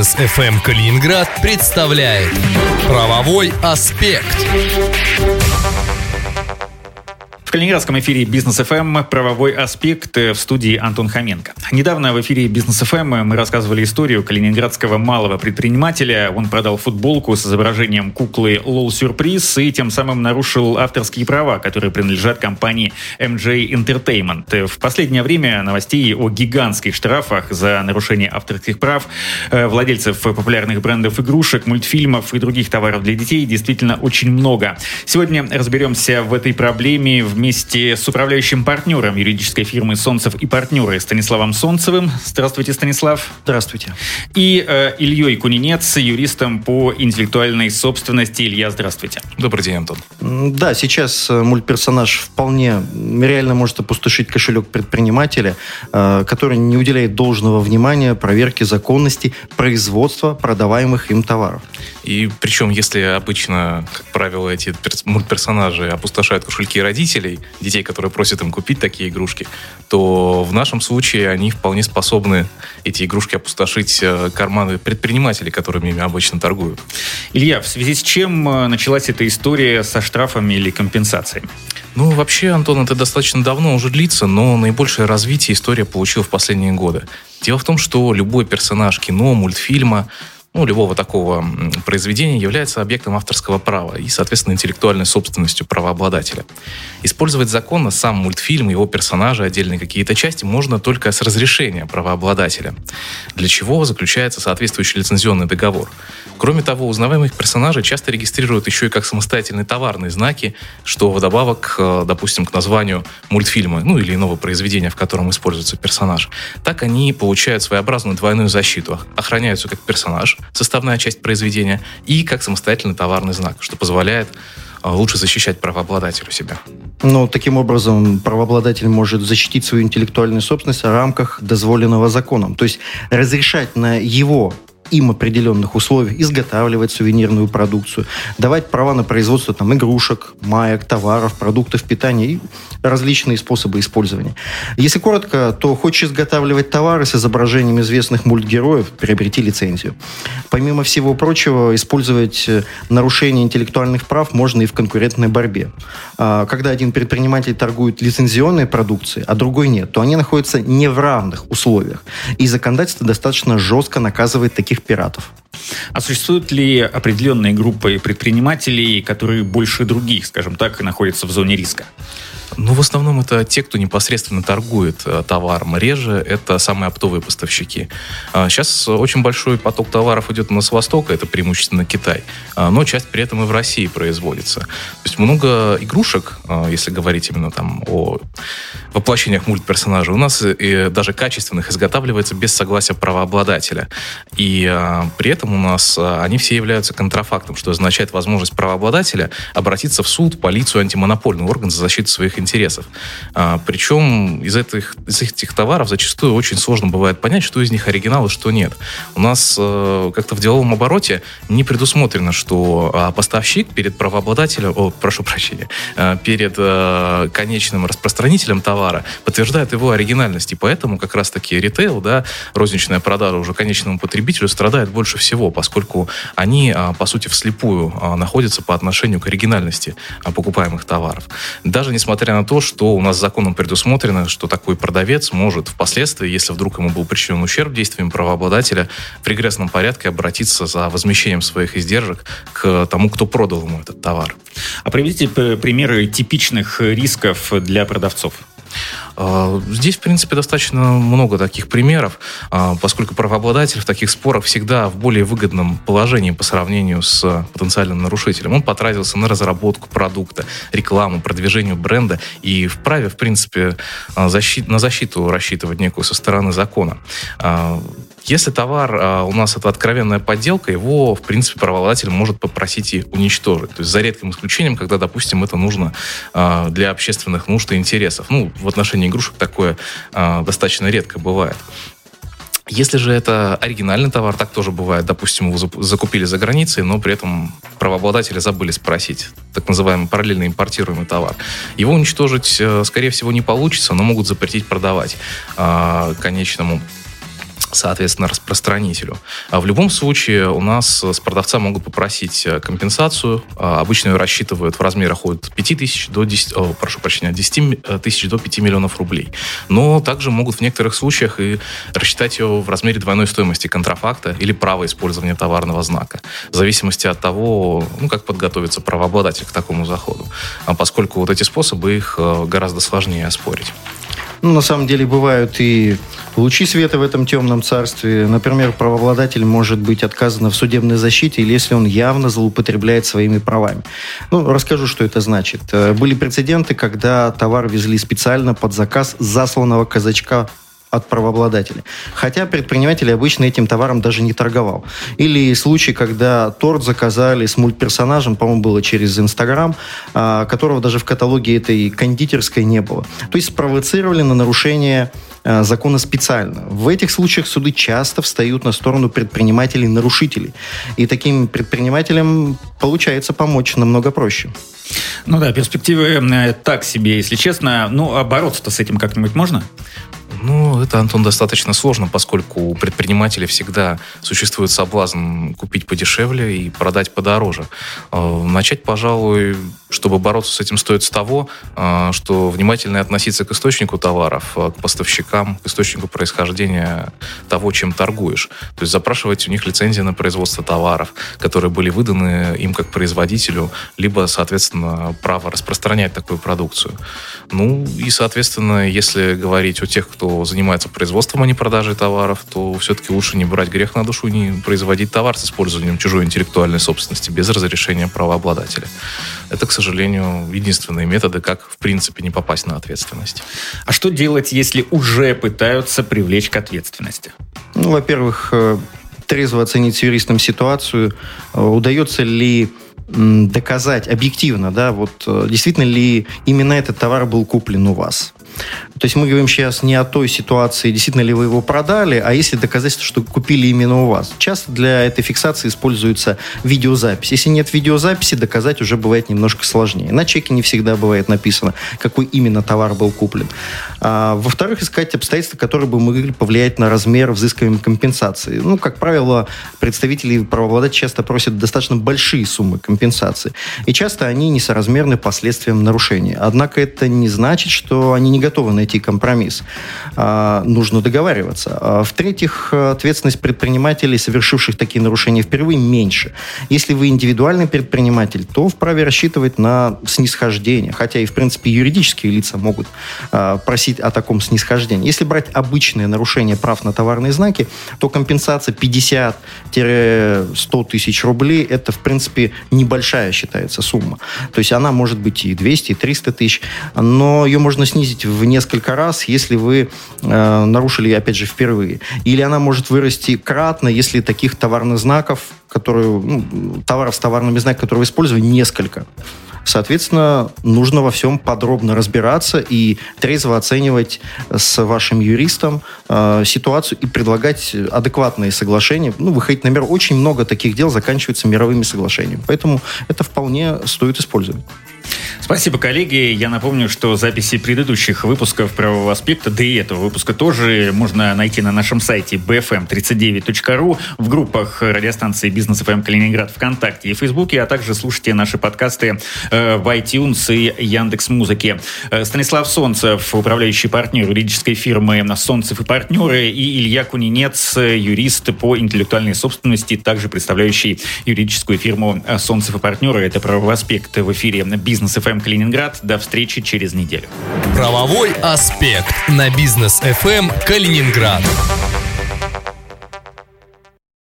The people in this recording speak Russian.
Бизнес FM Калининград представляет Правовой аспект. В Калининградском эфире Бизнес FM правовой аспект в студии Антон Хоменко. Недавно в эфире Бизнес FM мы рассказывали историю калининградского малого предпринимателя. Он продал футболку с изображением куклы LOL Surprise и тем самым нарушил авторские права, которые принадлежат компании MGA Entertainment. В последнее время новостей о гигантских штрафах за нарушение авторских прав э, владельцев популярных брендов игрушек, мультфильмов и других товаров для детей действительно очень много. Сегодня разберемся в этой проблеме в вместе с управляющим партнером юридической фирмы «Солнцев и партнеры» Станиславом Солнцевым. Здравствуйте, Станислав. Здравствуйте. И э, Ильей Кунинец, юристом по интеллектуальной собственности. Илья, здравствуйте. Добрый день, Антон. Да, сейчас э, мультперсонаж вполне реально может опустошить кошелек предпринимателя, э, который не уделяет должного внимания проверке законности производства продаваемых им товаров. И причем, если обычно, как правило, эти мультперсонажи опустошают кошельки родителей, детей, детей, которые просят им купить такие игрушки, то в нашем случае они вполне способны эти игрушки опустошить э, карманы предпринимателей, которыми ими обычно торгуют. Илья, в связи с чем э, началась эта история со штрафами или компенсациями? Ну, вообще, Антон, это достаточно давно уже длится, но наибольшее развитие история получила в последние годы. Дело в том, что любой персонаж кино, мультфильма ну, любого такого произведения является объектом авторского права и, соответственно, интеллектуальной собственностью правообладателя. Использовать законно сам мультфильм, его персонажи, отдельные какие-то части можно только с разрешения правообладателя, для чего заключается соответствующий лицензионный договор. Кроме того, узнаваемых персонажей часто регистрируют еще и как самостоятельные товарные знаки, что вдобавок, э, допустим, к названию мультфильма, ну или иного произведения, в котором используется персонаж. Так они получают своеобразную двойную защиту. Охраняются как персонаж, составная часть произведения, и как самостоятельный товарный знак, что позволяет а, лучше защищать правообладателю себя. Ну, таким образом, правообладатель может защитить свою интеллектуальную собственность в рамках дозволенного законом. То есть разрешать на его им определенных условиях изготавливать сувенирную продукцию, давать права на производство там, игрушек, маек, товаров, продуктов питания и различные способы использования. Если коротко, то хочешь изготавливать товары с изображением известных мультгероев, приобрети лицензию. Помимо всего прочего, использовать э, нарушение интеллектуальных прав можно и в конкурентной борьбе. А, когда один предприниматель торгует лицензионной продукцией, а другой нет, то они находятся не в равных условиях. И законодательство достаточно жестко наказывает таких этих пиратов. А существуют ли определенные группы предпринимателей, которые больше других, скажем так, находятся в зоне риска? Ну, в основном это те, кто непосредственно торгует э, товаром. Реже это самые оптовые поставщики. Сейчас а, очень большой поток товаров идет у нас с Востока, это преимущественно Китай. А, но часть при этом и в России производится. То есть много игрушек, а, если говорить именно там о воплощениях мультперсонажей, у нас и даже качественных изготавливается без согласия правообладателя. И при этом у нас они все являются контрафактом, что означает возможность правообладателя обратиться в суд, полицию, антимонопольный орган за защиту своих интересов. А, причем из этих, из этих товаров зачастую очень сложно бывает понять, что из них оригинал и что нет. У нас э, как-то в деловом обороте не предусмотрено, что э, поставщик перед правообладателем, о, прошу прощения, э, перед э, конечным распространителем товара подтверждает его оригинальность. И поэтому как раз-таки ритейл, да, розничная продажа уже конечному потребителю страдает больше всего, поскольку они, э, по сути, вслепую э, находятся по отношению к оригинальности э, покупаемых товаров. Даже несмотря на то, что у нас законом предусмотрено, что такой продавец может впоследствии, если вдруг ему был причинен ущерб действием правообладателя, в регрессном порядке обратиться за возмещением своих издержек к тому, кто продал ему этот товар. А приведите примеры типичных рисков для продавцов. А, здесь, в принципе, достаточно много таких примеров, а, поскольку правообладатель в таких спорах всегда в более выгодном положении по сравнению с потенциальным нарушителем. Он потратился на разработку продукта, рекламу, продвижение бренда и вправе, в принципе, а, защит, на защиту рассчитывать некую со стороны закона. Если товар а, у нас это откровенная подделка, его, в принципе, правообладатель может попросить и уничтожить. То есть за редким исключением, когда, допустим, это нужно а, для общественных нужд и интересов. Ну, в отношении игрушек такое а, достаточно редко бывает. Если же это оригинальный товар, так тоже бывает. Допустим, его закупили за границей, но при этом правообладатели забыли спросить. Так называемый параллельно импортируемый товар. Его уничтожить, э, скорее всего, не получится, но могут запретить продавать конечному соответственно, распространителю. А в любом случае у нас с продавца могут попросить э, компенсацию. А обычно ее рассчитывают в размерах от 5 тысяч до 10, о, прошу прощения, от 10 э, тысяч до 5 миллионов рублей. Но также могут в некоторых случаях и рассчитать ее в размере двойной стоимости контрафакта или права использования товарного знака. В зависимости от того, ну, как подготовится правообладатель к такому заходу. А поскольку вот эти способы, их э, гораздо сложнее оспорить. Ну, на самом деле бывают и лучи света в этом темном царстве. Например, правообладатель может быть отказан в судебной защите, или если он явно злоупотребляет своими правами. Ну, расскажу, что это значит. Э, были прецеденты, когда товар везли специально под заказ засланного казачка от правообладателя. Хотя предприниматель обычно этим товаром даже не торговал. Или случай, когда торт заказали с мультперсонажем, по-моему, было через Инстаграм, а, которого даже в каталоге этой кондитерской не было. То есть спровоцировали на нарушение а, закона специально. В этих случаях суды часто встают на сторону предпринимателей-нарушителей. И таким предпринимателям получается помочь намного проще. Ну да, перспективы э, так себе, если честно. Ну, а бороться-то с этим как-нибудь можно? Ну, это, Антон, достаточно сложно, поскольку у предпринимателей всегда существует соблазн купить подешевле и продать подороже. А, начать, пожалуй, чтобы бороться с этим, стоит с того, а, что внимательно относиться к источнику товаров, а, к поставщикам, к источнику происхождения того, чем торгуешь. То есть запрашивать у них лицензии на производство товаров, которые были выданы им как производителю, либо, соответственно, право распространять такую продукцию. Ну и, соответственно, если говорить о тех, кто занимается производством, а не продажей товаров, то все-таки лучше не брать грех на душу и не производить товар с использованием чужой интеллектуальной собственности без разрешения правообладателя. Это, к сожалению, единственные методы, как, в принципе, не попасть на ответственность. А что делать, если уже пытаются привлечь к ответственности? Ну, во-первых, э, трезво оценить с юристом ситуацию. Э, удается ли доказать объективно, да, вот э, действительно ли именно этот товар был куплен у вас. То есть мы говорим сейчас не о той ситуации, действительно ли вы его продали, а если доказательство, что купили именно у вас. Часто для этой фиксации используется видеозапись. Если нет видеозаписи, доказать уже бывает немножко сложнее. На чеке не всегда бывает написано, какой именно товар был куплен. А, во-вторых, искать обстоятельства, которые бы могли повлиять на размер взыскиваемой компенсации. Ну, как правило, представители правообладателя часто просят достаточно большие суммы компенсации. И часто они несоразмерны последствиям нарушения. Однако это не значит, что они не готовы найти компромисс. А, нужно договариваться. А, в-третьих, ответственность предпринимателей, совершивших такие нарушения впервые, меньше. Если вы индивидуальный предприниматель, то вправе рассчитывать на снисхождение, хотя и, в принципе, юридические лица могут а, просить о таком снисхождении. Если брать обычные нарушения прав на товарные знаки, то компенсация 50-100 тысяч рублей – это, в принципе, небольшая считается сумма. То есть она может быть и 200, и 300 тысяч, но ее можно снизить в несколько раз, если вы э, нарушили, опять же, впервые. Или она может вырасти кратно, если таких товарных знаков, которые, ну, товаров с товарными знаками, которые вы используете, несколько. Соответственно, нужно во всем подробно разбираться и трезво оценивать с вашим юристом э, ситуацию и предлагать адекватные соглашения. Ну, выходить на мир. Очень много таких дел заканчиваются мировыми соглашениями. Поэтому это вполне стоит использовать. Спасибо, коллеги. Я напомню, что записи предыдущих выпусков правового аспекта, да и этого выпуска тоже можно найти на нашем сайте bfm39.ru, в группах радиостанции Бизнес ФМ Калининград ВКонтакте и Фейсбуке, а также слушайте наши подкасты э, в iTunes и Яндекс Музыке. Э, Станислав Солнцев, управляющий партнер юридической фирмы Солнцев и партнеры, и Илья Кунинец, юрист по интеллектуальной собственности, также представляющий юридическую фирму Солнцев и партнеры. Это правовой аспект в эфире Бизнес ФМ Калининград. До встречи через неделю. Правовой аспект на бизнес FM Калининград.